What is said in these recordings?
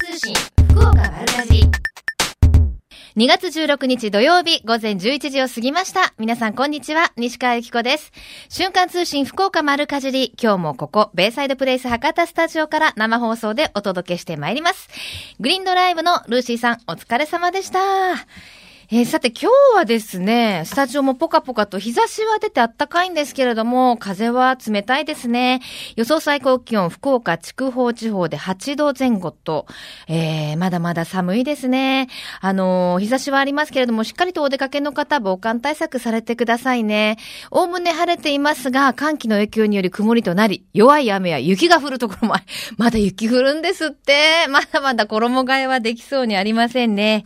通信福岡丸かじり2月16日土曜日午前11時を過ぎました。皆さんこんにちは。西川由紀子です。瞬間通信福岡丸かじり。今日もここ、ベイサイドプレイス博多スタジオから生放送でお届けしてまいります。グリーンドライブのルーシーさん、お疲れ様でした。えー、さて今日はですね、スタジオもポカポカと日差しは出て暖かいんですけれども、風は冷たいですね。予想最高気温、福岡筑豊地方で8度前後と、えー、まだまだ寒いですね。あのー、日差しはありますけれども、しっかりとお出かけの方、防寒対策されてくださいね。おおむね晴れていますが、寒気の影響により曇りとなり、弱い雨や雪が降るところもあり、まだ雪降るんですって。まだまだ衣替えはできそうにありませんね。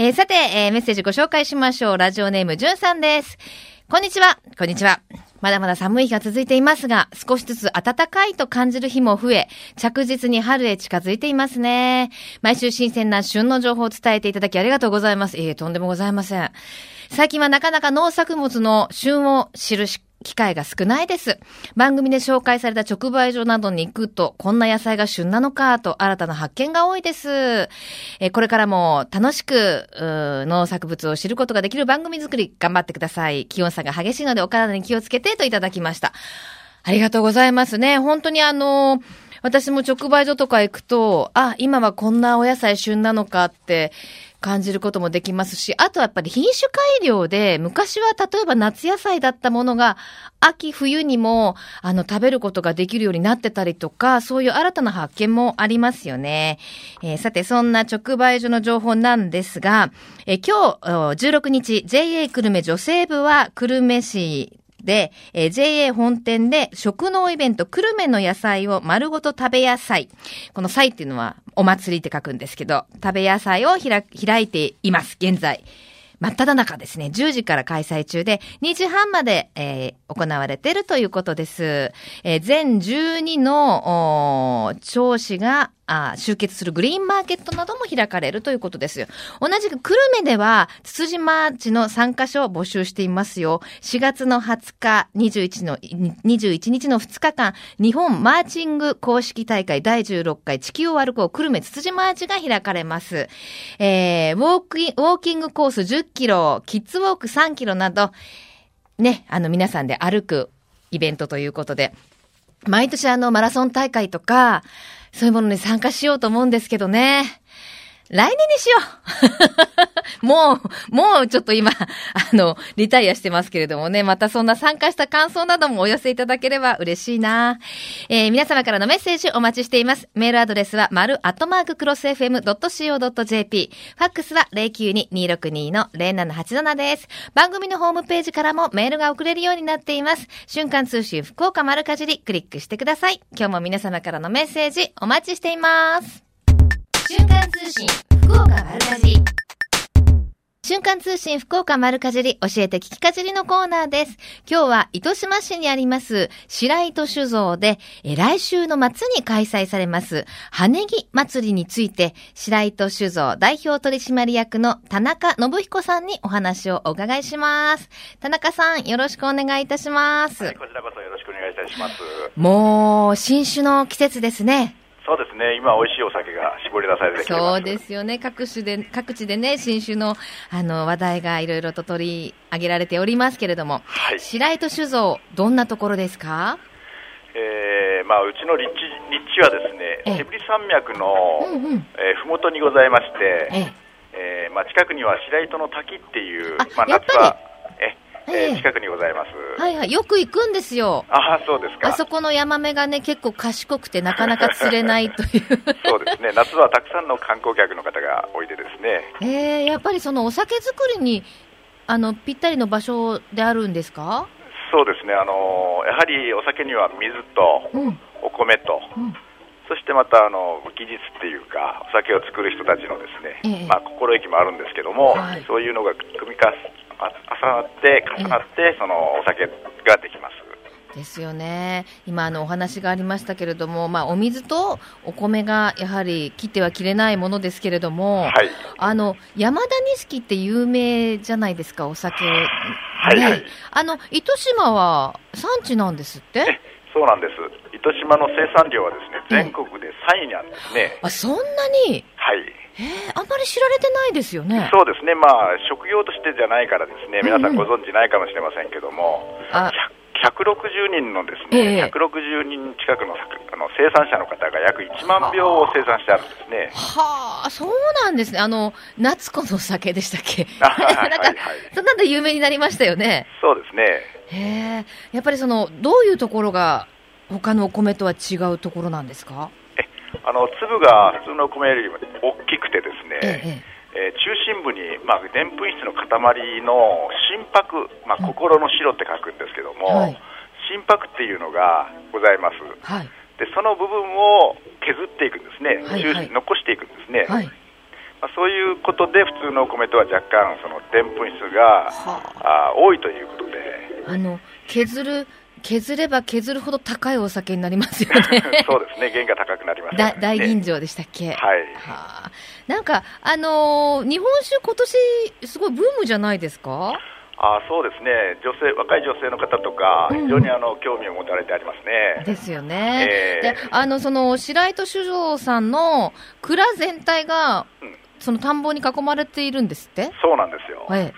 えー、さて、えー、メッセージご紹介しましょう。ラジオネーム、じゅんさんです。こんにちは。こんにちは。まだまだ寒い日が続いていますが、少しずつ暖かいと感じる日も増え、着実に春へ近づいていますね。毎週新鮮な旬の情報を伝えていただきありがとうございます。いえ、とんでもございません。最近はなかなか農作物の旬を知る機会が少ないです。番組で紹介された直売所などに行くと、こんな野菜が旬なのかと新たな発見が多いです。えこれからも楽しく農作物を知ることができる番組作り頑張ってください。気温差が激しいのでお体に気をつけてといただきました。ありがとうございますね。本当にあの私も直売所とか行くと、あ、今はこんなお野菜旬なのかって、感じることもできますし、あとやっぱり品種改良で、昔は例えば夏野菜だったものが、秋冬にも、あの、食べることができるようになってたりとか、そういう新たな発見もありますよね。えー、さて、そんな直売所の情報なんですが、えー、今日、16日、JA 久留米女性部は、久留米市で、えー、JA 本店で食農イベント、久留米の野菜を丸ごと食べ野菜。この菜っていうのはお祭りって書くんですけど、食べ野菜を開いています、現在。真っ只中ですね、10時から開催中で、2時半まで、えー、行われているということです。えー、全12の、調子が、あ集結するグリーンマーケットなども開かれるということですよ。同じく久留米では、つつじマーチの参加者を募集していますよ。4月の20日、21の、21日の2日間、日本マーチング公式大会第16回地球を歩こう久留米つつじマーチが開かれます。えー、ウォークイン、ウォーキングコース10キロ、キッズウォーク3キロなど、ね、あの皆さんで歩くイベントということで、毎年あのマラソン大会とか、そういうものに参加しようと思うんですけどね。来年にしよう もう、もうちょっと今、あの、リタイアしてますけれどもね、またそんな参加した感想などもお寄せいただければ嬉しいな。えー、皆様からのメッセージお待ちしています。メールアドレスは、丸アットマーククロス FM.co.jp。ファックスは092-262-0787です。番組のホームページからもメールが送れるようになっています。瞬間通信福岡丸かじり、クリックしてください。今日も皆様からのメッセージお待ちしています。瞬間通信福岡丸かじり瞬間通信福岡丸かじり教えて聞きかじりのコーナーです。今日は糸島市にあります白糸酒造でえ来週の末に開催されます羽木祭りについて白糸酒造代表取締役の田中信彦さんにお話をお伺いします。田中さんよろしくお願いいたします。はい、こちらこそよろしくお願いいたします。もう新酒の季節ですね。そうですね、今、美味しいお酒が絞り出そうですよね、各種で各地でね、新種のあの話題がいろいろと取り上げられておりますけれども、はい、白糸酒造、どんなところですか、えーまあ、うちの立地立地はですね、手振山脈の、うんうん、えー、麓にございまして、ええ。ーまあ、近くには白糸の滝っていう、まあ、夏はえー、近くにございます。はいはい、よく行くんですよ。ああ、そうですか。あそこのヤマメがね、結構賢くてなかなか釣れないという。そうですね、夏はたくさんの観光客の方がおいでですね。えー、やっぱりそのお酒作りに、あの、ぴったりの場所であるんですか？そうですね、あのやはりお酒には水と、お米と、うん、そしてまたあの技術っていうか、お酒を作る人たちのですね、ええ、まあ、心意気もあるんですけども、はい、そういうのが組み重なって重なってそのお酒ができます。ですよね。今あのお話がありましたけれども、まあ、お水とお米がやはり切っては切れないものですけれども、はい、あの山田錦って有名じゃないですか、お酒、はいはい、あの糸島は産地なんですって？そうなんです。糸島の生産量はですね、全国で3位にあるんですね。あ、そんなに？はい。えー、まり知られてないですよね。そうですね。まあ、職業としてじゃないからですね、皆さんご存知ないかもしれませんけども、うんうん160人のですね、えー、160人近くのあの生産者の方が約1万票を生産してあるんですね。はあ、そうなんですね。あの、夏子の酒でしたっけ？なんか、はいはい、そんなんで有名になりましたよね。そうですね。へえ。やっぱりその、どういうところが他のお米とは違うところなんですか？え、あの、粒が普通のお米よりも大きくてですね、ええ。えー、中心部にまあでんぷん質の塊の心拍、まあ、心の白って書くんですけども、はい、心拍っていうのがございます、はい、でその部分を削っていくんですね、はいはい、残していくんですね、はい、まあ、そういうことで普通のお米とは若干そのでんぷん質が、はあ、多いということで。あの削る削れば削るほど高いお酒になりますよね。そうですね、原価高くなります、ね、大吟醸でしたっけ、はい、はあ、なんか、あのー、日本酒、今年すごいブームじゃないですか？あそうですね。女性若い女性の方とか、非常にあの興味を持たれてありますね。ですよね。えー、であのその白糸酒造さんの蔵全体が、うん、その田んぼに囲まれているんですって？そうなんですよ。え。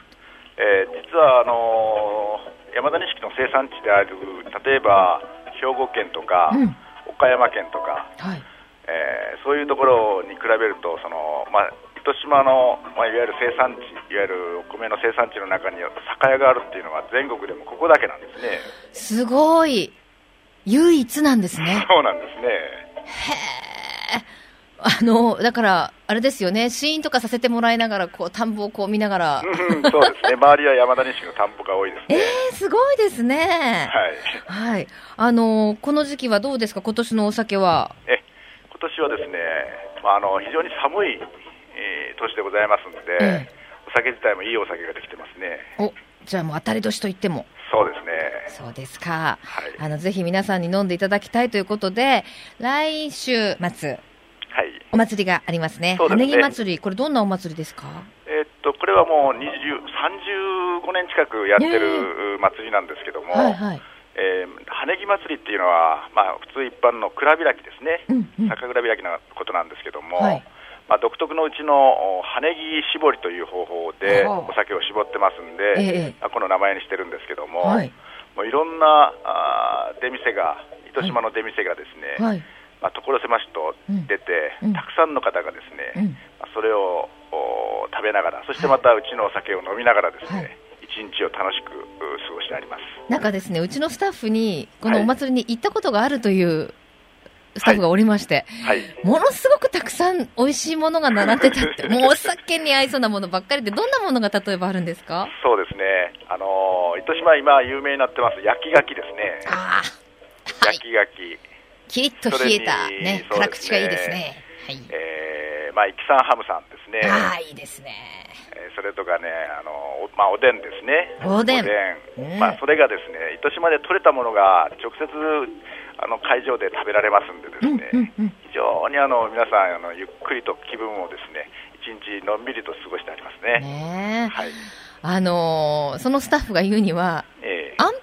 えー、実はあのー、山田錦の生産地である例えば兵庫県とか、うん、岡山県とか、はい。えー、そういうところに比べるとその、まあ、糸島の、まあ、いわゆる生産地いわゆるお米の生産地の中に酒屋があるっていうのは全国でもここだけなんですね。すごい。唯一なんですね。そうなんですね。へえあの、だから、あれですよね、試飲とかさせてもらいながら、こう、田んぼをこう見ながら。うん、そうですね。周りは山田錦の田んぼが多いですね。え えー、すごいですね。はい。はい。あの、この時期はどうですか、今年のお酒は。え、今年はですね、まあ、あの、非常に寒い、えー、年でございますので、ええ、お酒自体もいいお酒ができてますね。お、じゃあもう当たり年と言っても。そうですね。そうですか。はい。あの、ぜひ皆さんに飲んでいただきたいということで、来週末、はい、お祭りがありますね。すね。羽祭り、これどんなお祭りですか？えー、っと、これはもう20、35年近くやってる祭りなんですけども、はいはい、えー、羽木祭りっていうのは、まあ、普通一般の蔵開きですね、うんうん、酒蔵開きのことなんですけども、はい、まあ、独特のうちの羽木絞りという方法でお酒を絞ってますんで、ええ、この名前にしてるんですけども、はい、もういろんなあ出店が、糸島の出店がですね、はいまあ、所狭しと出て、うん、たくさんの方がですね、うん、それを食べながら、そしてまたうちのお酒を飲みながらですね、一、はい、日を楽しく過ごしてあります。なんかですね、うちのスタッフに、このお祭りに行ったことがあるというスタッフがおりまして、はい、ものすごくたくさん美味しいものが並んでたって、もうお酒に合いそうなものばっかりで、どんなものが例えばあるんですか？そうですね、あの糸島、今、有名になってます焼き柿ですね。あ焼き柿、キリッと冷えたね、ね辛口がいいですね。はい。えー、まあ、イキサンハムさんですね。ああ、いいですね。えー、それとかね、あの、まあ、おでんですね。おでん。おでん。まあ、それがですね、糸島で取れたものが直接、あの、会場で食べられますんでですね、うんうんうん、非常にあの、皆さん、あの、ゆっくりと気分をですね、一日のんびりと過ごしてありますね。ねはい。あのー、そのスタッフが言うには、えー、あん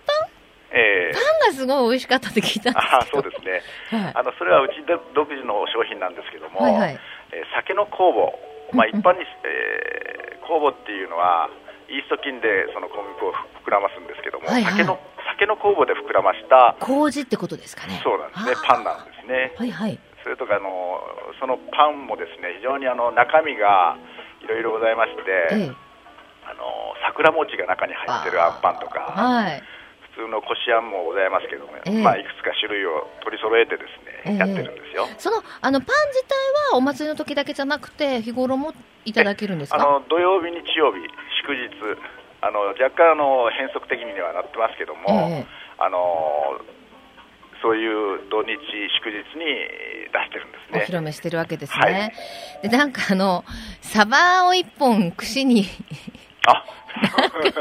えー、パンがすごい美味しかったって聞いたんですあそうですね、はい、あのそれはうち独自の商品なんですけども、はいはい、えー、酒の酵母、まあ、一般に、えー、酵母っていうのはイースト菌でその小麦粉を膨らますんですけども、はいはい、酒の酒の酵母で膨らました麹ってことですかね。そうなんですね。パンなんですね。はいはい。それとかあのそのパンもですね非常にあの中身がいろいろございまして、ええ、あの桜餅が中に入ってるあんパンとか、はい、通のこしあんもございますけども、えー、まあ、いくつか種類を取り揃えてですね、えー、やってるんですよ。そのあのパン自体はお祭りの時だけじゃなくて、日頃もいただけるんですか？あの土曜日、日曜日、祝日、あの若干あの変則的にはなってますけども、えー、あのそういう土日、祝日に出してるんですね。お披露目してるわけですね。はい、でなんかあの、サバを一本串にあ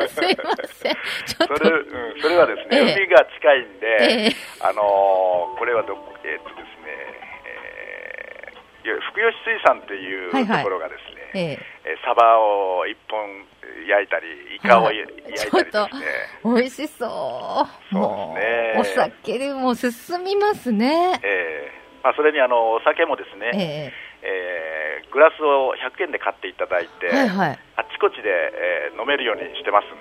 すいません。ちょっと。それ、うん、それはですね、え海が近いんで、えあのー、これはど、えー、っとですね、えー、福吉水産っていうところがですね、はいはい、サバを一本焼いたり、イカを焼いたりですね。ちょっと、美味しそう。そうですね。お酒でも進みますね。ええー、まあ、それにあの、お酒もですね、えー、えー、グラスを100円で買っていただいて、はいはい、あちこちで、えー、飲めるようにしてますん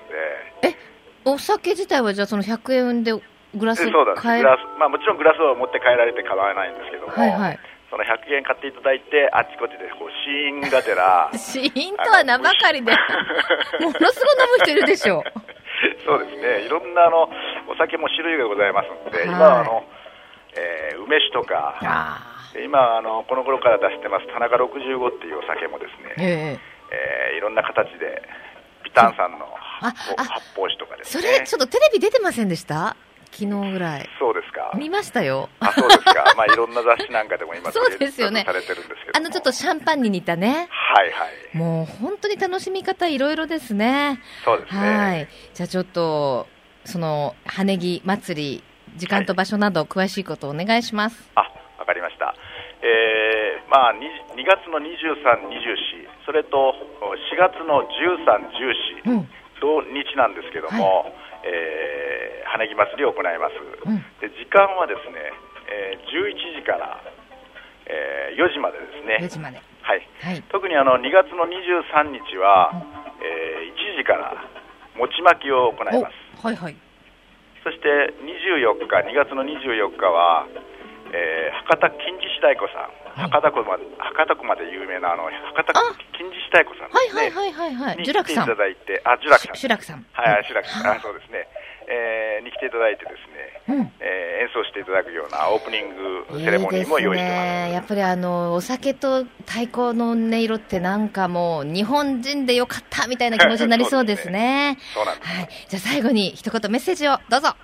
で。え、お酒自体はじゃあその100円でグラスそうだグラス、まあ、もちろんグラスを持って帰られて構わないんですけども、はいはい、その100円買っていただいて、あちこちでこうシーンがてら、シーンとは名ばかりで、ものすごい飲む人いるでしょう。そうですね、いろんなあのお酒も種類がございますので、はい、今あの、えー、梅酒とか、今あの、この頃から出してます、田中65っていうお酒もですね、えー、えー、いろんな形で、ビタンさんの発泡酒とかですね。それ、ちょっとテレビ出てませんでした？昨日ぐらい。そうですか。見ましたよ。あ、そうですか。まあ、いろんな雑誌なんかでも今、そうですよね。されてるんですけど。あの、ちょっとシャンパンに似たね。はいはい。もう、本当に楽しみ方いろいろですね。そうですね。はい。じゃあちょっと、その、羽根木祭り、時間と場所など、詳しいことをお願いします。はい、あ、わかりました。えー、まあ2、2月の23、24、それと4月の13、14、うん、同日なんですけども、はい。えー、羽木祭りを行います、うん、で時間はですね、えー、11時から、えー、4時までですね。4時まで、はい、はい、特にあの2月の23日は、うん、えー、1時から餅巻きを行います、はいはい、そして24日2月の24日は、えー、博多金獅子太鼓さん博多湖まで、博多湖まで有名なあの博多金獅子太鼓さんですね。はいはいはいはい。に来ていただいて、あ、ジュラクさん。ジュラクさん。はい、ジュラクさん。あ、そうですね。えー、に来ていただいてですね、うん、えー、演奏していただくようなオープニングセレモニーも用意してます。いいね、やっぱりあの、お酒と太鼓の音色ってなんかもう、日本人でよかったみたいな気持ちになりそうですね。そうなんです。はい。じゃあ最後に一言メッセージをどうぞ。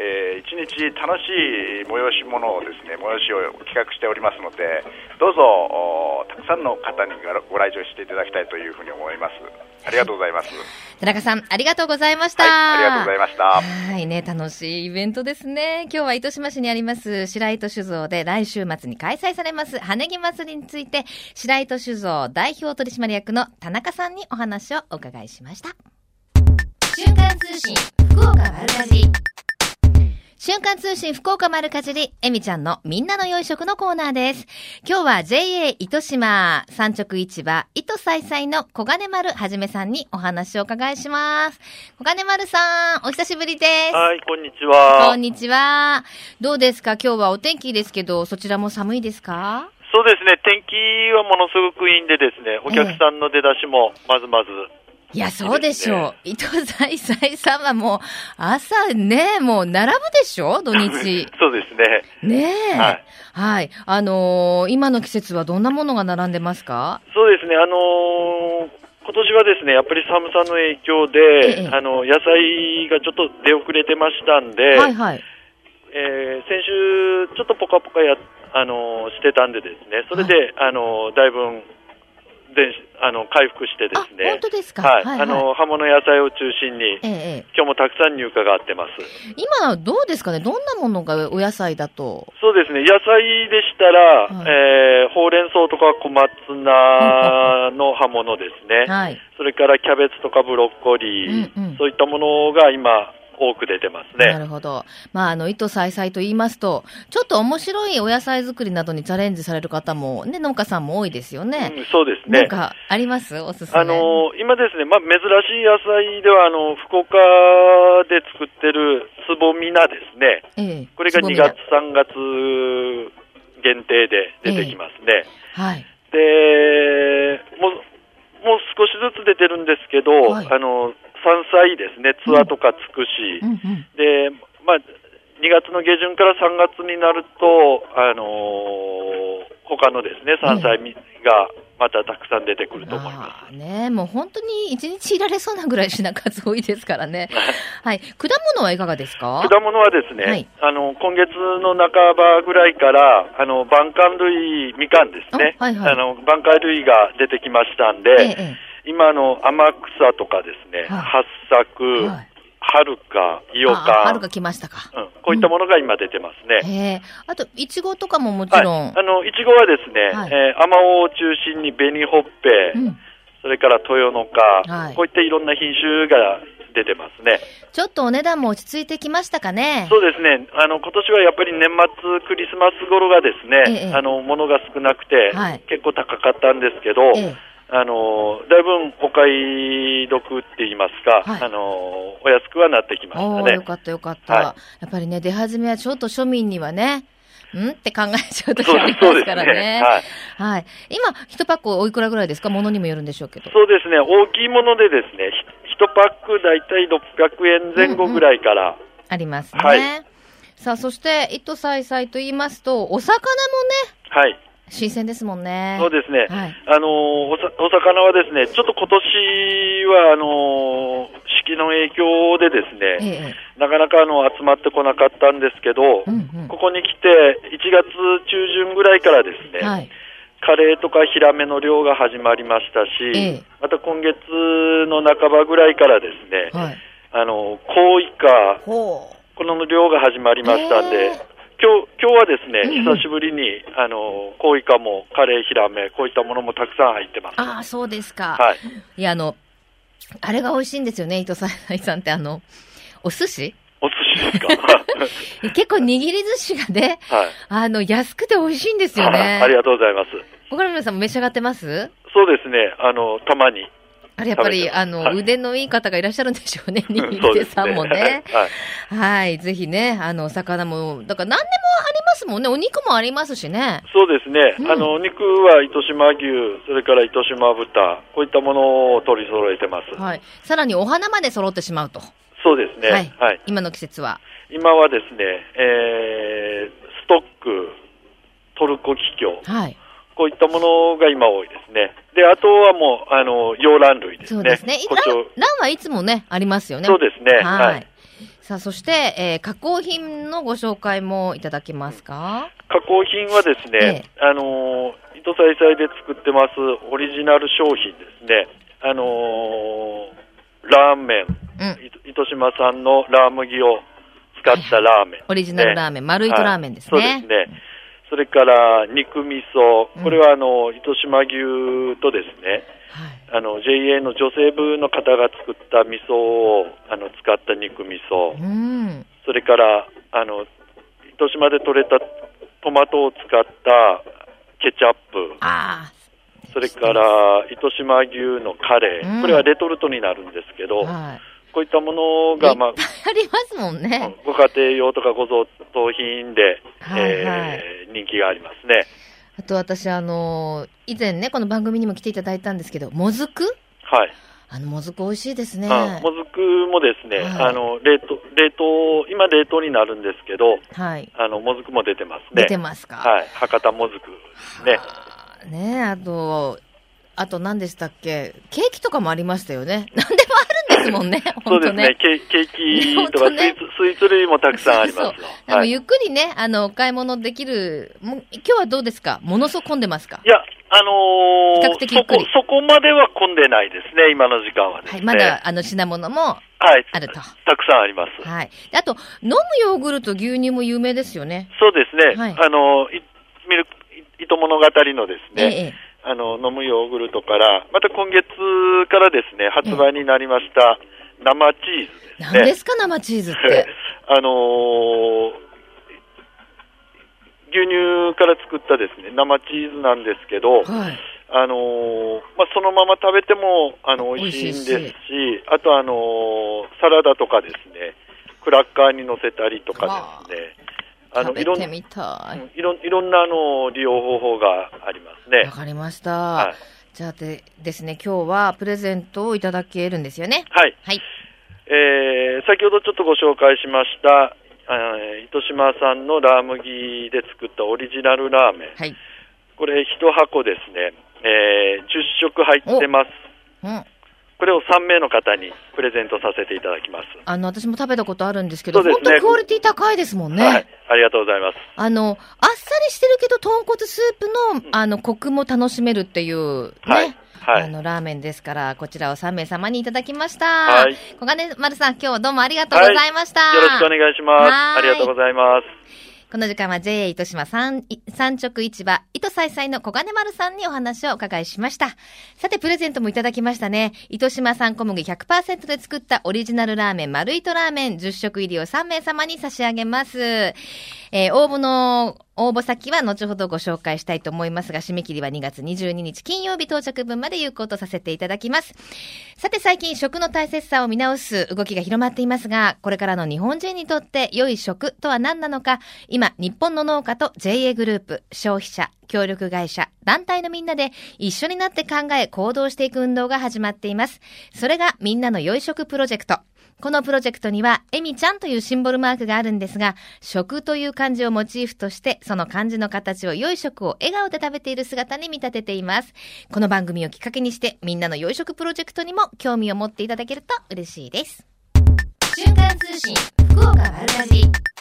えー、一日楽しい催し物をですね催しを企画しておりますのでどうぞたくさんの方にご来場していただきたいというふうに思います。ありがとうございます。田中さんありがとうございました、はい、ありがとうございました。はいね楽しいイベントですね。今日は糸島市にあります白糸酒造で来週末に開催されます羽木祭りについて白糸酒造代表取締役の田中さんにお話をお伺いしました。瞬間通信福岡丸かじ瞬間通信福岡丸かじり、えみちゃんのみんなの良い食のコーナーです。今日は JA 糸島産直市場糸さいさいの小金丸はじめさんにお話をお伺いします。小金丸さん、お久しぶりです。はい、こんにちは。こんにちは。どうですか？今日はお天気ですけど、そちらも寒いですか？そうですね、天気はものすごくいいんでですね、お客さんの出だしもまずまずいや、そうでしょう。伊藤財財さんはもう、朝ね、もう並ぶでしょ？土日。そうですね。ねえ。はい。はい。あのー、今の季節はどんなものが並んでますか？そうですね。あのー、今年はですね、やっぱり寒さの影響で、ええ、あの、野菜がちょっと出遅れてましたんで、はいはい。えー、先週、ちょっとポカポカや、あのー、してたんでですね、それで、はい、あのー、だいぶであの回復してですね、本当ですか、はい、はい、あの葉物野菜を中心に、ええ、今日もたくさん入荷があってます。今どうですかね、どんなものがお野菜だと？そうですね、野菜でしたら、はい、えー、ほうれん草とか小松菜の葉物ですね、はい、それからキャベツとかブロッコリー、うんうん、そういったものが今、多く出てますね。なるほど。まあ、あの、糸さいさいと言いますと、ちょっと面白いお野菜作りなどにチャレンジされる方も、ね、農家さんも多いですよね。うん、そうですね。なんか、あります？おすすめ。あの、今ですね、まあ、珍しい野菜では、あの、福岡で作ってるつぼみなですね。ええ、これが2月、3月限定で出てきますね。え、はい。で、もう、もう少しずつ出てるんですけど、はい、あの、山菜ですね、ツアとかつくし、うんうん。うん、で、まあ、2月の下旬から3月になると、あのー、他のですね、山菜がまたたくさん出てくると思います。ねもう本当に一日いられそうなぐらい品数多いですからね。はい。果物はいかがですか？果物はですね、はい、あの、今月の半ばぐらいから、あの、晩柑類、みかんですね。はいはい、あの、晩柑類が出てきましたんで、ええ今の天草とかですね、はい、八作、はい、はるか、いよか。はるか来ましたか。うん。こういったものが今出てますね。へえ。あと、いちごとかももちろん。はい、あの、いちごはですね、はい、えー、アマオを中心に紅ほっぺ、うん、それから豊の花、はい、こういったいろんな品種が出てますね。ちょっとお値段も落ち着いてきましたかね。そうですね。あの、今年はやっぱり年末クリスマス頃がですね、ええ、あの、ものが少なくて、はい、結構高かったんですけど、えあのだいぶお買い得って言いますか、はい、あのお安くはなってきましたね。よかったよかった、はい、やっぱりね、出始めはちょっと庶民にはね、ん？って考えちゃうときありますからね。ねはい。はい。今、一パックおいくらぐらいですか？ものにもよるんでしょうけど。そうですね。大きいものでですね、一パック大体600円前後ぐらいから。うんうん、ありますね。はい。さあ、そして、糸さいさいと言いますと、お魚もね。はい。新鮮ですもんね。そうですね。はい、あのおさ、お魚はですね、ちょっと今年は、あの四季の影響でですね、ええ、なかなかあの集まってこなかったんですけど、うんうん、ここに来て、1月中旬ぐらいからですね、はい、カレーとかヒラメの漁が始まりましたし、え、また今月の半ばぐらいからですね、はい、あの、コウイカ、この漁が始まりましたんで、今日今日はですね、久しぶりに、あの、コウイカもカレーヒラメ、こういったものもたくさん入ってます。ああ、そうですか。はい。いや、あの、あれが美味しいんですよね、伊藤さんさんって、あの、お寿司？お寿司ですか？結構握り寿司がね、はい、あの、安くて美味しいんですよね。ありがとうございます。岡村さんも召し上がってます？そうですね、あの、たまに。あれやっぱり、あの、はい、腕のいい方がいらっしゃるんでしょうね、握り手さんもね。はい、はい。ぜひね、あの、魚も、だから何でもありますもんね。お肉もありますしね。そうですね。うん、あの、お肉は糸島牛、それから糸島豚、こういったものを取り揃えてます。はい。さらにお花まで揃ってしまうと。そうですね。はい。はい、今の季節は今はですね、えー、ストック、トルコキキョウ。はい。こういったものが今多いですね。で、あとはもう、あの、洋卵類ですね。そうですね。卵はいつもね、ありますよね。そうですね。はい。さあ、そして、えー、加工品のご紹介もいただけますか？加工品はですね、ええ、あの、糸さいさいで作ってますオリジナル商品ですね。あのー、ラーメン、うん、糸島産のラー麦を使ったラーメン、はい、オリジナルラーメン、丸糸ラーメンですね。はい、そうですね。それから肉味噌、これはあの、糸島牛とですね、はい、あの JA の女性部の方が作った味噌をあの使った肉味噌、うん、それからあの糸島で採れたトマトを使ったケチャップ、それから糸島牛のカレー、うん、これはレトルトになるんですけど、はい。こういったものが、まあ、ありますもんね。ご家庭用とかご贈答品で、はいはい、えー、人気がありますね。あと私、あの以前ね、この番組にも来ていただいたんですけど、もずく？はい。あの、もずく美味しいですね。もずくもですね、はい、あの、冷凍、冷凍、今冷凍になるんですけど、はい。あの、もずくも出てますね。出てますか？はい。博多もずくね。ねあと、あと何でしたっけ？ケーキとかもありましたよね。何でもあるんですもんね。そうですね。ケケーキとかスイーツ、スイーツ類もたくさんありますよ。そうはい、ゆっくりね、あの、お買い物できる。も今日はどうですか？ものすごく混んでますか？いや、あのー、そこ、そこまでは混んでないですね、今の時間は、ね、はい、まだ、あの、品物も、はい。あると、たくさんあります。はい。あと、飲むヨーグルト、牛乳も有名ですよね。そうですね。はい、あの、い、ミルク、糸物語のですね、ええあの飲むヨーグルトから、また今月からですね発売になりました生チーズですね。何ですか、生チーズって？あのー、牛乳から作ったですね生チーズなんですけど、はい、あのー、まあ、そのまま食べてもあの美味しいんですし、あと、あのー、サラダとかですね、クラッカーに乗せたりとかですね。あのいろんいろいろんなあの利用方法がありますね。わかりました。はい、じゃあでですね、今日はプレゼントをいただけるんですよね？はい。はい。えー、先ほどちょっとご紹介しました、えー、糸島産のラー麦で作ったオリジナルラーメン。はい。これ一箱ですね、えー、10食入ってます。うん。これを3名の方にプレゼントさせていただきます。あの、私も食べたことあるんですけど、ね、本当クオリティ高いですもんね。はい。ありがとうございます。あの、あっさりしてるけど、豚骨スープの、あの、コクも楽しめるっていう、ね。はい。はい、あの、ラーメンですから、こちらを3名様にいただきました。はい。小金丸さん、今日はどうもありがとうございました。はい、よろしくお願いします。ありがとうございます。この時間は JA 糸島三三直市場、糸さいさいの小金丸さんにお話をお伺いしました。さて、プレゼントもいただきましたね。糸島産小麦100%で作ったオリジナルラーメン、丸糸ラーメン10食入りを3名様に差し上げます。えー、応募の応募先は後ほどご紹介したいと思いますが、締め切りは2月22日金曜日到着分まで有効とさせていただきます。さて最近食の大切さを見直す動きが広まっていますが、これからの日本人にとって良い食とは何なのか、今、日本の農家と JA グループ、消費者、協力会社、団体のみんなで一緒になって考え行動していく運動が始まっています。それがみんなの良い食プロジェクト。このプロジェクトには、エミちゃんというシンボルマークがあるんですが、食という漢字をモチーフとして、その漢字の形を良い食を笑顔で食べている姿に見立てています。この番組をきっかけにして、みんなの良い食プロジェクトにも興味を持っていただけると嬉しいです。瞬間通信、福岡丸かじ。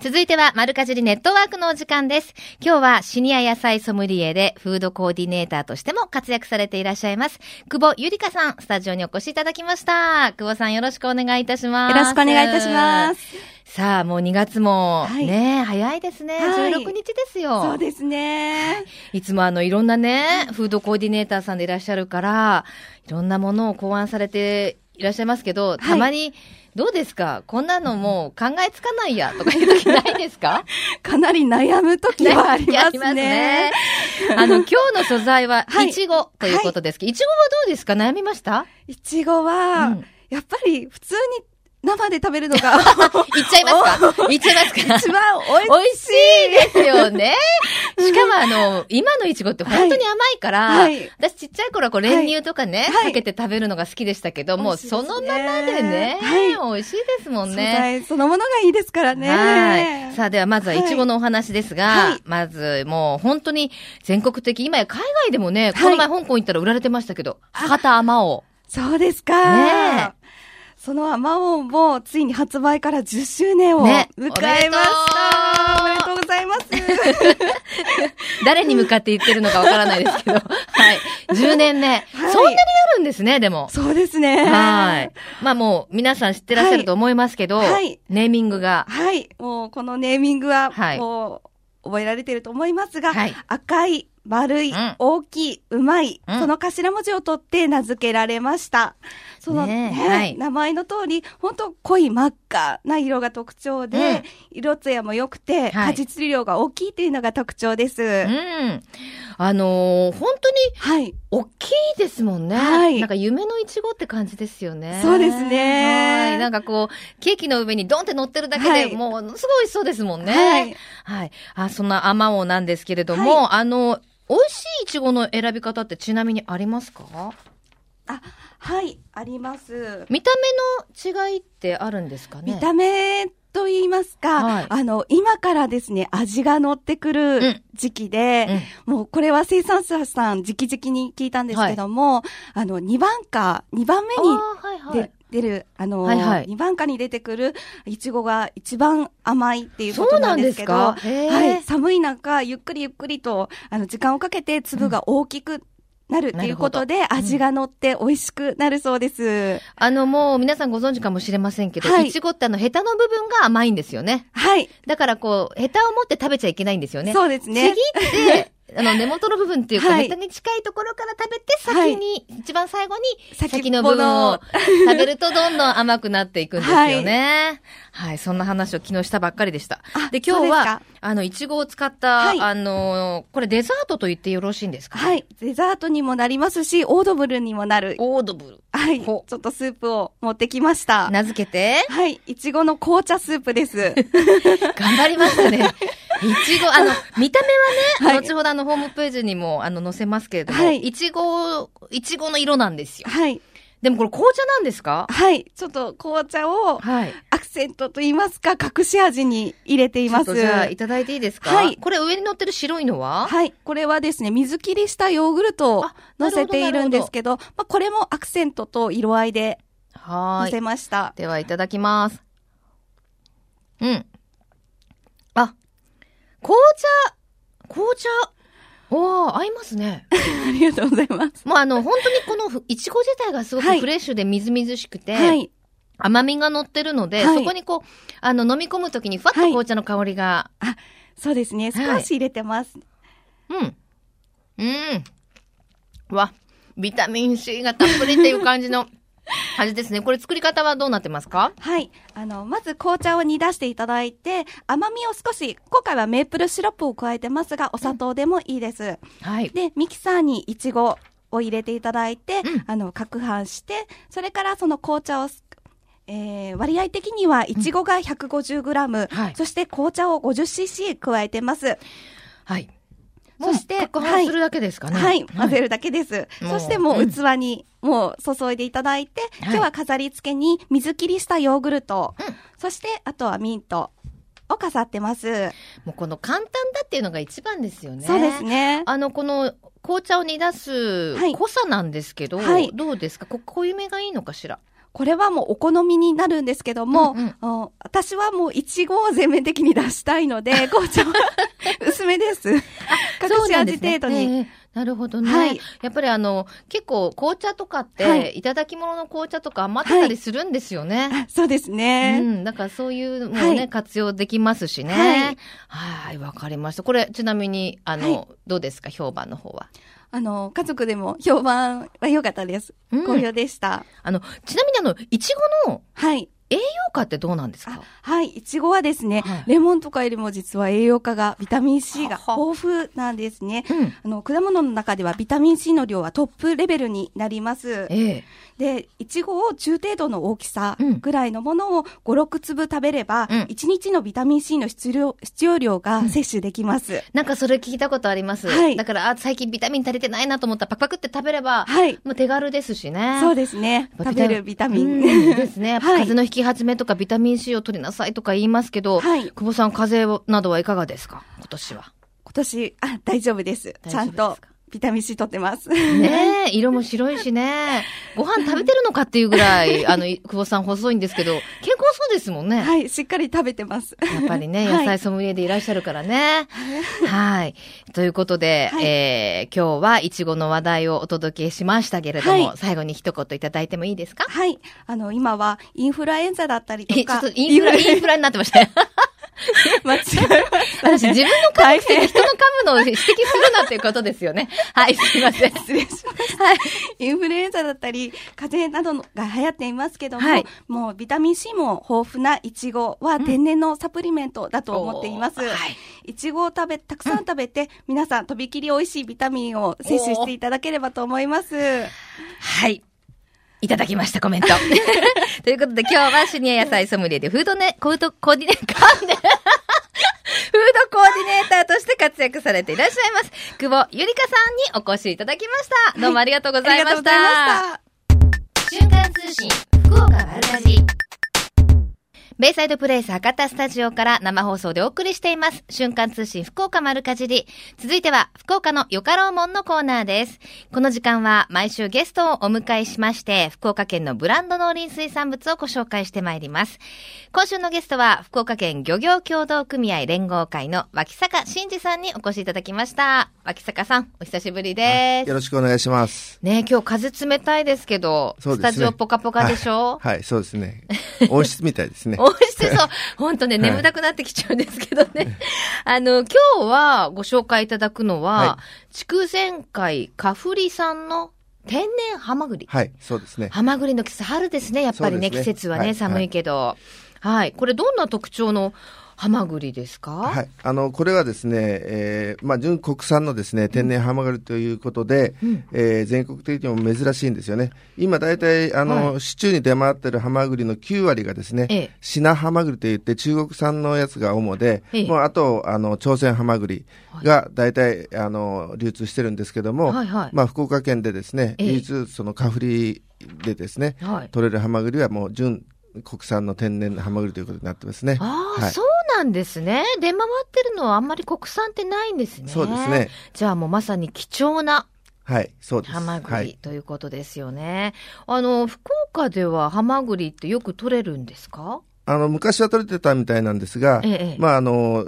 続いては、丸かじりネットワークのお時間です。今日はシニア野菜ソムリエでフードコーディネーターとしても活躍されていらっしゃいます。久保ゆりかさん、スタジオにお越しいただきました。久保さんよろしくお願いいたします。よろしくお願いいたします。さあ、もう2月も、ね、はい、早いですね。はい、16日ですよ。そうですね。いつもあの、いろんなね、フードコーディネーターさんでいらっしゃるから、いろんなものを考案されていらっしゃいますけど、たまに、はいどうですか？こんなのもう考えつかないやとかいう時ないですか？かなり悩む時はありますね。ますね。あの、今日の素材は、い。ちごということですけど、い。ちごはどうですか？悩みました？いちごは、うん、やっぱり普通に生で食べるのが。いっちゃいますか？いっちゃいますか？一番美味しいですよね。しかもあの、今のいちごって本当に甘いから、はい、私ちっちゃい頃はこう練乳とかね、はい、かけて食べるのが好きでしたけど、もうそのままでね、はい、美味しいですもんね。そのものがいいですからね。はい。さあではまずはいちごのお話ですが、まずもう本当に全国的、今や海外でもね、この前香港行ったら売られてましたけど、博多甘王。そうですか。ねそのアマオもついに発売から10周年を迎えました。ね、ざいます。誰に向かって言ってるのかわからないですけど。はい。10年目、はい。そんなになるんですね、でも。そうですね。はい。まあもう皆さん知ってらっしゃると思いますけど、はい、ネーミングが。はい。もうこのネーミングは、はい、もう覚えられていると思いますが、はい、赤い丸い、うん、大きい、うまい、うん、その頭文字を取って名付けられました。そのね、ねはい、名前の通り、本当濃い真っ赤な色が特徴で、うん、色艶も良くて、果実量が大きいというのが特徴です。うん。あのー、本当に、はい。大きいですもんね。はい。なんか夢のいちごって感じですよね。そうですね。はい。なんかこう、ケーキの上にドンって乗ってるだけで、はい、もう、すごいそうですもんね。はい。はい。あ、そんなあまおなんですけれども、はい、あの、美味しいいちごの選び方ってちなみにありますか？あ、はい、あります。見た目の違いってあるんですかね？見た目と言いますか、はい、あの、今からですね、味が乗ってくる時期で、うん、もうこれは生産者さん直々に聞いたんですけども、はい、あの、2番か、2番目にで、はい、出る、あの、はいはい、2番かに出てくるいちごが一番甘いっていうことなんですけど、はい、寒い中、ゆっくりゆっくりと、あの、時間をかけて粒が大きくなるっていうことで、味が乗って美味しくなるそうです。うん、あの、もう皆さんご存知かもしれませんけど、はい、いちごってあの、ヘタの部分が甘いんですよね。はい。だからこう、ヘタを持って食べちゃいけないんですよね。そうですね。ちぎって、あの、根元の部分っていうか、はい、ネタに近いところから食べて、先に、はい、一番最後に、先の部分を 食べるとどんどん甘くなっていくんですよね。はい、はい、そんな話を昨日したばっかりでした。で、今日は、あの、いちごを使った、はい、あのこれデザートと言ってよろしいんですか？はい。デザートにもなりますし、オードブルにもなる。オードブル。はい。ちょっとスープを持ってきました。名付けてはい。いちごの紅茶スープです。頑張りましたね。いちご、あの、見た目はね、はい、後ほどあの、ホームページにも、あの、載せますけれども、はい、いちご、いちごの色なんですよ。はい。でもこれ紅茶なんですか？はい。ちょっと紅茶を、はい。アクセントと言いますか、隠し味に入れています。じゃあ、いただいていいですか？はい。これ上に乗ってる白いのは？はい。これはですね、水切りしたヨーグルトを乗せているんですけど、どまあ、これもアクセントと色合いで、はい。乗せました。では、いただきます。うん。あ、紅茶、紅茶。おー、合いますね。ありがとうございます。もうあの、本当にこのいちご自体がすごくフレッシュでみずみずしくて、はい、甘みが乗ってるので、はい、そこにこう、あの、飲み込むときにふわっと紅茶の香りが。はい、あ、そうですね。少し入れてます。うん。うん。わ、ビタミン C がたっぷりっていう感じの。味ですね。これ作り方はどうなってますか？はい。あの、まず紅茶を煮出していただいて、甘みを少し、今回はメープルシロップを加えてますが、お砂糖でもいいです。うん、はい。で、ミキサーにいちごを入れていただいて、うん、あの、攪拌して、それからその紅茶をえー、割合的にはいちごが 150g、うんはい、そして紅茶を 50cc 加えてます。はい。そして、攪拌するだけですかね。はい、混ぜるだけです。そしてもう器にもう注いでいただいて、今日は飾り付けに水切りしたヨーグルト、そしてあとはミント、を飾ってます。もうこの簡単だっていうのが一番ですよね。そうですね。あの、この紅茶を煮出す濃さなんですけど、はい、どうですか？こ濃いめがいいのかしら？これはもうお好みになるんですけども、うんうん、私はもういちごを全面的に出したいので、紅茶は薄めです。隠し味程度に。なるほどね。はい。やっぱりあの、結構紅茶とかって、はい、いただき物の紅茶とか余ってたりするんですよね。はい、そうですね。うん。だからそういうのもね、はい、活用できますしね。はい。はい、わかりました。これ、ちなみに、あの、どうですか、評判の方は？あの、家族でも評判は良かったです。うん、好評でした。あの、ちなみにあの、いちごの、はい。栄養価ってどうなんですか？はい。いちごはですね、はい、レモンとかよりも実は栄養価が、ビタミン C が豊富なんですね。うん、あの、果物の中ではビタミン C の量はトップレベルになります。ええで、いちごを中程度の大きさぐらいのものを5、6粒食べれば、うん、1日のビタミン C の必要必要量が摂取できます、うん、なんかそれ聞いたことあります。はい。だから、あ、最近ビタミン足りてないなと思ったらパクパクって食べれば、はい。もう手軽ですしね。そうですね。食べるビタミン。ですね。はい、風邪の引き始めとかビタミン C を取りなさいとか言いますけど、はい。久保さん、風邪などはいかがですか？今年は。今年、あ、大丈夫です。ちゃんとビタミン C 取ってます。ねえ、色も白いしね。ご飯食べてるのかっていうぐらい、あの、久保さん細いんですけど、健康そうですもんね。はい、しっかり食べてます。やっぱりね、野菜ソムリエでいらっしゃるからね。はい。ということで、はい、えー、今日はいちごの話題をお届けしましたけれども、はい、最後に一言いただいてもいいですか？はい。あの、今はインフルエンザだったりとか。ちょっとインフラ、インフラになってましたね。間違え。私、自分の噛む人の噛むのを指摘するなっていうことですよね。はい、すいません。失礼しました。はい。インフルエンザだったり、風邪などが流行っていますけども、はい、もうビタミン C も豊富なイチゴは天然のサプリメントだと思っています。うん、はい。いちごを食べ、たくさん食べて、うん、皆さんとびきり美味しいビタミンを摂取していただければと思います。はい。いただきました、コメント。ということで、今日はシニア野菜ソムリエでフードね、コードコーディネーター、フードコーディネーターとして活躍されていらっしゃいます。久保ゆりかさんにお越しいただきました。どうもありがとうございました。はい、瞬間通信、福岡丸かじ。ベイサイドプレイス博多スタジオから生放送でお送りしています。瞬間通信福岡丸かじり。続いては、福岡のよかろうもんのコーナーです。この時間は毎週ゲストをお迎えしまして、福岡県のブランド農林水産物をご紹介してまいります。今週のゲストは、福岡県漁業協同組合連合会の脇坂真二さんにお越しいただきました。脇坂さん、お久しぶりです。よろしくお願いします。ね今日風冷たいですけど、ね、スタジオポカポカでしょ、はい、はい、そうですね。温室みたいですね。温 室そう。本当ね、眠たくなってきちゃうんですけどね。あの、今日はご紹介いただくのは、筑前海かふりさんの天然ハマグリ。はい、そうですね。ハマグリの季節、春ですね、やっぱりね、ね季節はね、はい、寒いけど。はい、これどんな特徴のハマグリですか？はい。あの、これはですね、えー、まあ、純国産のですね、天然ハマグリということで、うん、えー、全国的にも珍しいんですよね。今大体、あの、はい、市中に出回ってるハマグリの9割がですね、ええ、シナハマグリといって中国産のやつが主で、ええ、もうあと、あの、朝鮮ハマグリが大体、あの、流通してるんですけども、はいはい、まあ、福岡県でですね、唯一、その、カフリでですね、はい、取れるハマグリはもう純国産の天然のハマグリということになってますね。ああ、はい、そうなんですね。出回ってるのはあんまり国産ってないんですね。そうですね。じゃあもうまさに貴重な。はい、そうです。ハマグリということですよね。はい、あの、福岡ではハマグリってよく取れるんですか？あの、昔は取れてたみたいなんですが、ええ、まあ、あの、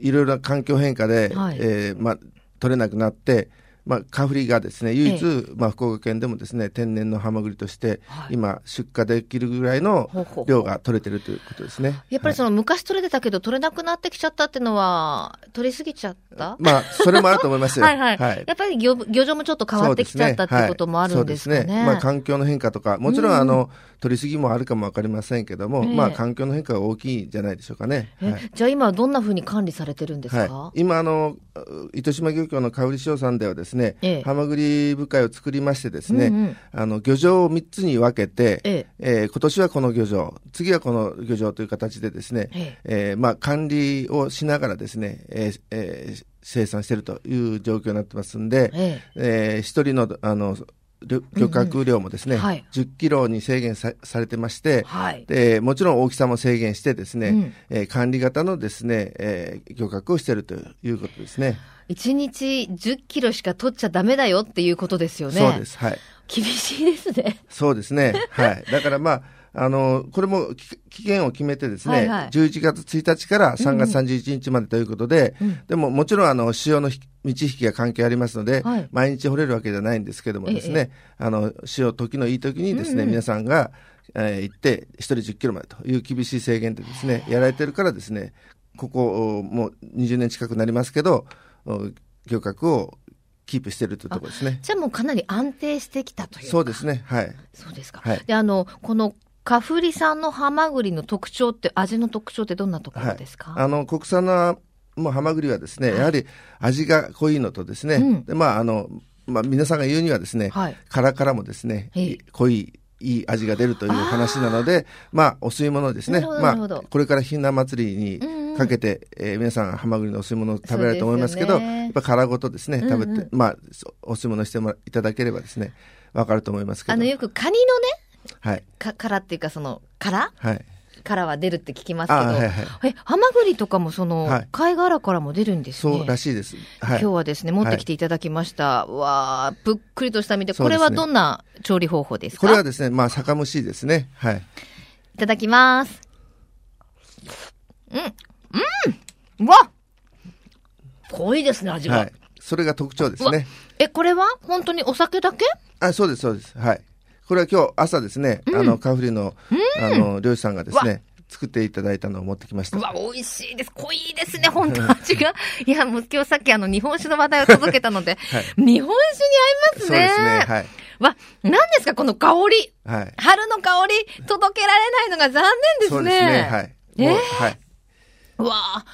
いろいろな環境変化で、はい、えー、まあ、取れなくなって、まあ、カフリがですね、唯一、ええ、まあ、福岡県でもですね、天然のハマグリとして、はい、今、出荷できるぐらいの量が取れてるということですね。やっぱりその、昔取れてたけど、取れなくなってきちゃったっていうのは、取りすぎちゃった？まあ、それもあると思いますよ。はい、はい、はい。やっぱり漁漁場もちょっと変わってきちゃったっていうこともあるんですかね。そうですね。まあ、環境の変化とか、もちろん、あの、取りすぎもあるかもわかりませんけども、えー、まあ、環境の変化が大きいんじゃないでしょうかね。はい、じゃあ今、どんなふうに管理されてるんですか、はい、今、あの、糸島漁協の香里塩さんではですね、えー、ハマグリ部会を作りましてですね、うんうん、あの、漁場を3つに分けて、えー、えー、今年はこの漁場、次はこの漁場という形でですね、えー、えー、まあ、管理をしながらですね、えーえー、生産しているという状況になってますんで、えー、えー、一人の、あの、漁獲量もですね、うんうんはい、10キロに制限さされてまして、はい、で、もちろん大きさも制限してですね、うん、えー、管理型のですね、えー、漁獲をしているということですね。1日10キロしか取っちゃダメだよっていうことですよね。そうです。はい。厳しいですね。そうですね。はい。だからまあ、あの、これも期限を決めてですね、はいはい、11月1日から3月31日までということで、うんうん、でももちろんあの、潮の満ち引きが関係ありますので、はい、毎日掘れるわけじゃないんですけどもですね、ええ、あの、潮時のいい時にですね、うんうん、皆さんが、えー、行って、1人10キロまでという厳しい制限でですね、やられてるからですね、ここ、もう20年近くなりますけど、漁獲をキープしてるというところですね。じゃあもうかなり安定してきたというそうですね。はい。そうですか。はい、で、あの、このカフリ産のハマグリの特徴って、味の特徴ってどんなところですか、はい、あの、国産のもうハマグリはですね、やはり味が濃いのとですね、うん、でまあ、あの、まあ、皆さんが言うにはですね、はい、殻からもですね、濃いいい味が出るという話なので、まあ、お吸い物ですね。まあ、これからひな祭りにかけて、うん、えー、皆さん、ハマグリのお吸い物を食べられると思いますけど、ね、やっぱ殻ごとですね、食べて、うんうん、まあ、お吸い物してもいただければですね、わかると思いますけど。あの、よくカニのね、はい。か、殻っていうか、その、殻？はい。からは出るって聞きますけど、はいはい、え、ハマグリとかもその、はい、貝殻からも出るんですね。そうらしいです。はい、今日はですね、持ってきていただきました。はい、わあ、ぷっくりとした身で、これはどんな調理方法ですか、これはですね、まあ、酒蒸しですね。はい。いただきます。うん、うん、うわ濃いですね、味が。はい。それが特徴ですね。え、これは本当にお酒だけ？あ、そうです、そうです。はい。これは今日朝ですね、うん、あの、カフリの、あの、漁師さんがですね、作っていただいたのを持ってきました。うわ、美味しいです。濃いですね、本当味が。いや、もう今日さっきあの、日本酒の話題を届けたので、はい、日本酒に合いますね。そうですね、はい。わ、何ですか、この香り。はい。春の香り、届けられないのが残念ですね。そうですね、はい。えー、はい。うわ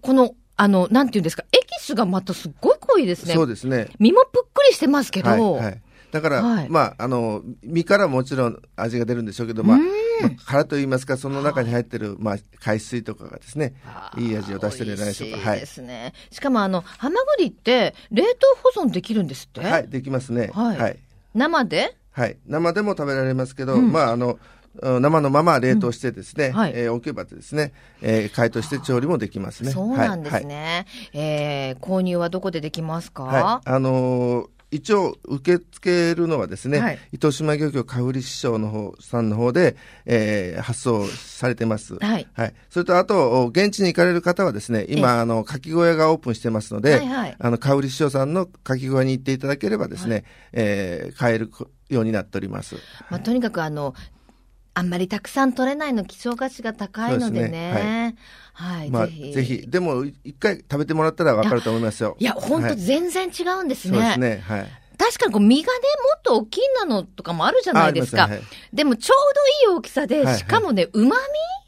この、あの、なんていうんですか、エキスがまたすっごい濃いですね。そうですね。身もぷっくりしてますけど、はい、はいだから、はい、まあ、あの、身からもちろん味が出るんでしょうけど、まあ、まあ、殻といいますか、その中に入ってる、まあ、海水とかがですね、いい味を出してるんじゃないでしょうか。はい。ですね。しかも、あの、ハマグリって、冷凍保存できるんですって？はい、できますね。はい。はい、生で？はい。生でも食べられますけど、うん、まあ、あの、生のまま冷凍してですね、うんはい、えー、置けばですね、えー、解凍して調理もできますね。そうなんですね。はい、えー、購入はどこでできますか？はい。あのー一応受け付けるのはですね、はい、糸島漁協香り師匠の方さんの方で、えー、発送されてます。はい。はい。それとあと、現地に行かれる方はですね、今、あの、かき小屋がオープンしてますので、はいはい、あの、香り師匠さんのかき小屋に行っていただければですね、はい、えー、買えるようになっております。まあ、とにかくあの、あんまりたくさん取れないの希少価値が高いのでね。でねはい。はい。まあ、ぜひ。ぜひ。でも、一回食べてもらったらわかると思いますよ。いや、本当全然違うんですね。そうですね。はい。確かにこう身がね、もっと大きいなのとかもあるじゃないですか。すはい、でもちょうどいい大きさで、しかもね、うま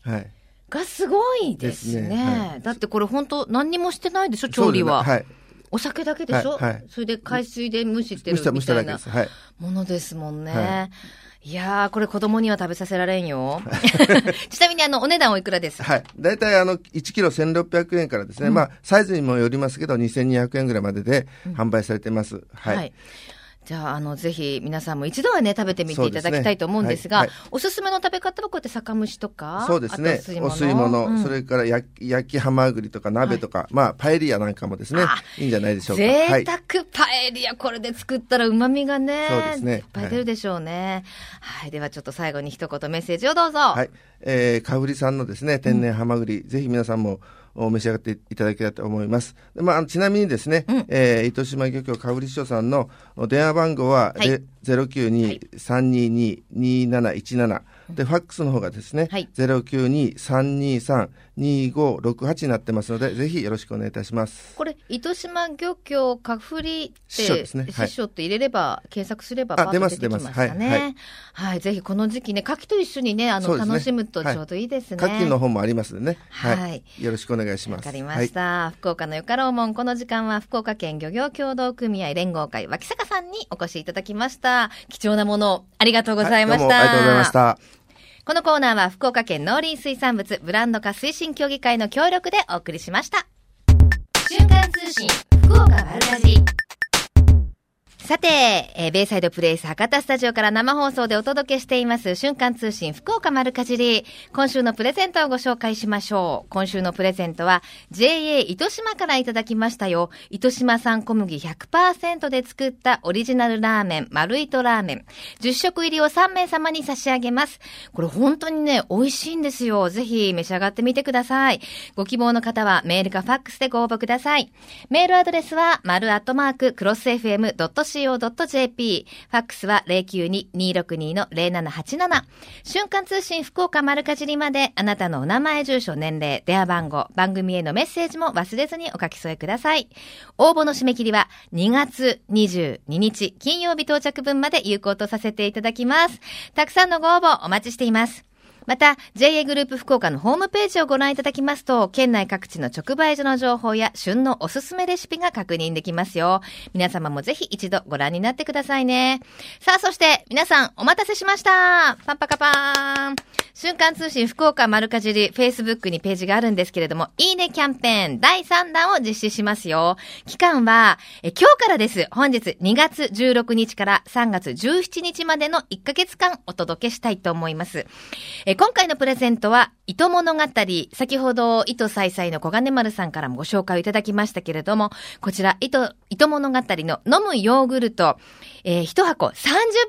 みはい。がすごいですね。ねはい、だってこれ本当何にもしてないでしょ、調理は。はい。お酒だけでしょ、はい、それで海水で蒸してるみたいなものですもんね。いやー、これ子供には食べさせられんよ。ちなみにあの、お値段おいくらです？はい。だいたいあの、1キロ1600円からですね、うん、まあ、サイズにもよりますけど、2200円ぐらいまでで販売されてます。うん、はい、はいじゃあ、あの、ぜひ皆さんも一度はね、食べてみていただきたいと思うんですが、すねはいはい、おすすめの食べ方はこうやって酒蒸しとかそうですね。お吸い物、うん、それから焼き焼きハマグリとか鍋とか、はい、まあ、パエリアなんかもですね、いいんじゃないでしょうか。贅沢パエリア、これで作ったら旨味がね、そうですね。いっぱい出るでしょうね。はい、ではちょっと最後に一言メッセージをどうぞ。はい。えー、かぶりさんのですね、天然ハマグリ、うん、ぜひ皆さんも召し上がっていただけたらと思います。まあ、ちなみにですね、うん、えー、糸島漁協かぶり市長さんの電話番号は、はい、092-322-2717、で、ファックスの方がですね、はい、092-323-2568になってますので、ぜひよろしくお願いいたします。これ、糸島漁協かふりって、師匠ですね。師匠って入れれば、はい、検索すれば、出ます、出ます。はい、はい。はい、ぜひこの時期ね、牡蠣と一緒にね、あの、ね、楽しむとちょうどいいですね。牡蠣の方もありますね。はい。よろしくお願いします。わかりました。福岡のよかろうもん、この時間は福岡県漁業協同組合連合会脇坂さんにお越しいただきました。貴重なものをありがとうございました。ありがとうございました。このコーナーは福岡県農林水産物ブランド化推進協議会の協力でお送りしました。瞬間通信福岡丸かじり。さて、えー、ベイサイドプレイス博多スタジオから生放送でお届けしています瞬間通信福岡丸かじり。今週のプレゼントをご紹介しましょう。今週のプレゼントは JA 糸島からいただきましたよ。糸島産小麦100%で作ったオリジナルラーメン、丸糸ラーメン。10食入りを3名様に差し上げます。これ本当にね、美味しいんですよ。ぜひ召し上がってみてください。ご希望の方はメールかファックスでご応募ください。メールアドレスは、丸アットマーク、クロス FM.com co.jp。ファックスは092-262-0787。瞬間通信福岡丸かじりまであなたのお名前、住所、年齢、電話番号、番組へのメッセージも忘れずにお書き添えください。応募の締め切りは2月22日金曜日到着分まで有効とさせていただきます。たくさんのご応募お待ちしています。また、JA グループ福岡のホームページをご覧いただきますと、県内各地の直売所の情報や旬のおすすめレシピが確認できますよ。皆様もぜひ一度ご覧になってくださいね。さあ、そして皆さんお待たせしましたパンパカパーン瞬間通信福岡丸かじり Facebook にページがあるんですけれども、いいねキャンペーン第3弾を実施しますよ。期間は、え今日からです。本日2月16日から3月17日までの1ヶ月間お届けしたいと思います。え今回のプレゼントは、糸物語、先ほど、糸さいさいの小金丸さんからもご紹介をいただきましたけれども、こちら、糸、糸物語の飲むヨーグルト、えー、一箱30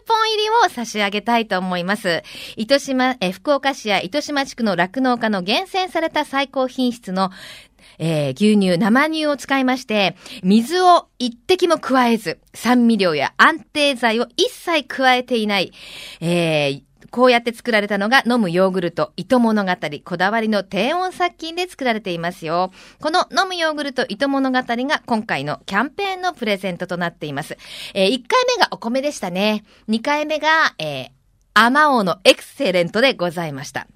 本入りを差し上げたいと思います。糸島、えー、福岡市や糸島地区の酪農家の厳選された最高品質のえー、牛乳、生乳を使いまして、水を一滴も加えず、酸味料や安定剤を一切加えていない、えー、こうやって作られたのが飲むヨーグルト、糸物語、こだわりの低温殺菌で作られていますよ。この飲むヨーグルト、糸物語が今回のキャンペーンのプレゼントとなっています。えー、1回目がお米でしたね。2回目が、えー、アマオのエクセレントでございました。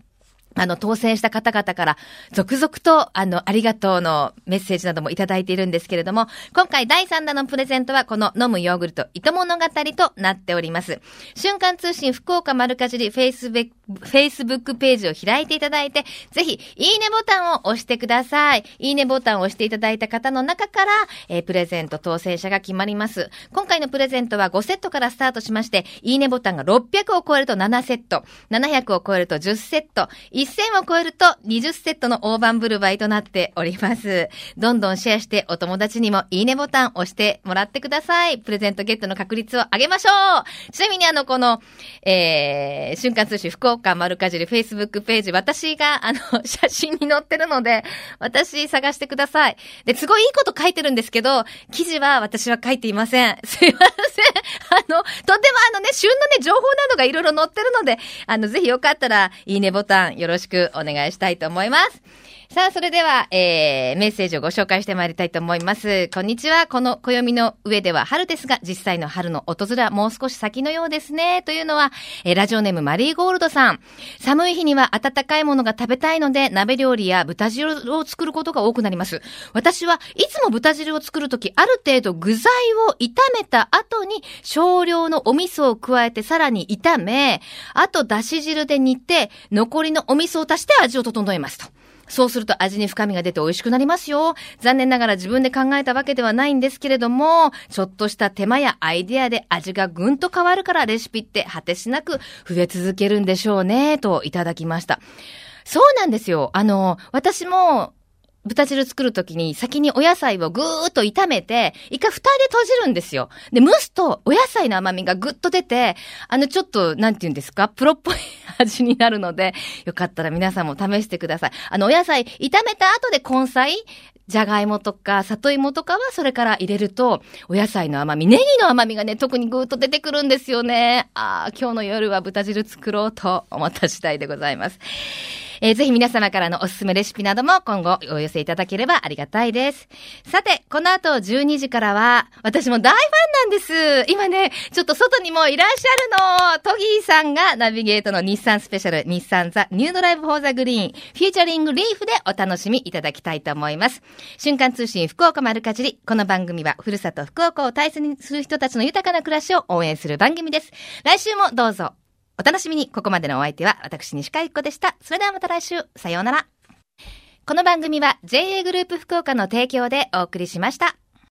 あの、当選した方々から、続々と、あの、ありがとうのメッセージなどもいただいているんですけれども、今回第3弾のプレゼントは、この飲むヨーグルト、糸物語となっております。瞬間通信福岡丸かじりフェイスブック、フェイスブックページを開いていただいて、ぜひ、いいねボタンを押してください。いいねボタンを押していただいた方の中から、えー、プレゼント当選者が決まります。今回のプレゼントは5セットからスタートしまして、いいねボタンが600を超えると7セット、700を超えると10セット、1000を超えると20セットの大盤振る舞いとなっております。どんどんシェアしてお友達にもいいねボタン押してもらってください。プレゼントゲットの確率を上げましょうちなみにあの、この、えー、瞬間通信福岡か丸かじり Facebook ページ、私があの、写真に載ってるので、私探してください。で、すごいいいこと書いてるんですけど、記事は私は書いていません。すいません。あの、とてもあのね、旬のね、情報などがいろいろ載ってるので、あの、ぜひよかったら、いいねボタンよろしくお願いしたいと思います。さあ、それでは、えー、メッセージをご紹介してまいりたいと思います。こんにちは。この暦の上では春ですが、実際の春の訪れはもう少し先のようですね。というのは、えー、ラジオネームマリーゴールドさん。寒い日には温かいものが食べたいので、鍋料理や豚汁を作ることが多くなります。私はいつも豚汁を作るとき、ある程度具材を炒めた後に少量のお味噌を加えてさらに炒め、あとだし汁で煮て、残りのお味噌を足して味を整えますと。そうすると味に深みが出て美味しくなりますよ。残念ながら自分で考えたわけではないんですけれども、ちょっとした手間やアイデアで味がぐんと変わるからレシピって果てしなく増え続けるんでしょうね、といただきました。そうなんですよ。あの、私も、豚汁作るときに先にお野菜をぐーっと炒めて、一回蓋で閉じるんですよ。で、蒸すとお野菜の甘みがぐっと出て、あのちょっと、なんて言うんですか、プロっぽい味になるので、よかったら皆さんも試してください。あのお野菜炒めた後で根菜、じゃがいもとか、里芋とかはそれから入れると、お野菜の甘み、ネギの甘みがね、特にぐーっと出てくるんですよね。ああ、今日の夜は豚汁作ろうと思った次第でございます。えー、ぜひ皆様からのおすすめレシピなども今後お寄せいただければありがたいです。さて、この後12時からは、私も大ファンなんです。今ね、ちょっと外にもいらっしゃるの。トギーさんがナビゲートの日産スペシャル、日産ザ・ニュードライブ・フォー・ザ・グリーン、フューチャリング・リーフでお楽しみいただきたいと思います。旬感通信福岡丸かじり。この番組は、ふるさと福岡を大切にする人たちの豊かな暮らしを応援する番組です。来週もどうぞお楽しみに、ここまでのお相手は私西川ゆっ子でした。それではまた来週、さようなら。この番組は JA グループ福岡の提供でお送りしました。